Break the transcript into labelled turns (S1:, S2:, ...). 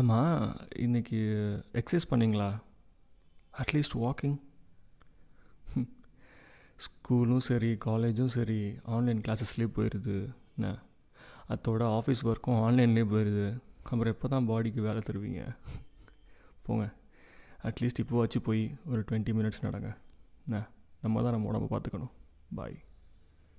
S1: ஆமாம் இன்றைக்கி எக்ஸசைஸ் பண்ணிங்களா? அட்லீஸ்ட் வாக்கிங் ஸ்கூலும் சரி காலேஜும் சரி ஆன்லைன் கிளாஸஸ்லேயே போயிடுது என்ன? அதோட ஆஃபீஸ் ஒர்க்கும் ஆன்லைன்லேயே போயிடுது அப்புறம் எப்போ தான் பாடிக்கு வேலை தருவீங்க? போங்க. அட்லீஸ்ட் இப்போ வச்சு போய் ஒரு டுவெண்ட்டி மினிட்ஸ் நடங்க. என்ன? நம்ம தான் நம்ம உடம்பை பார்த்துக்கணும். பாய்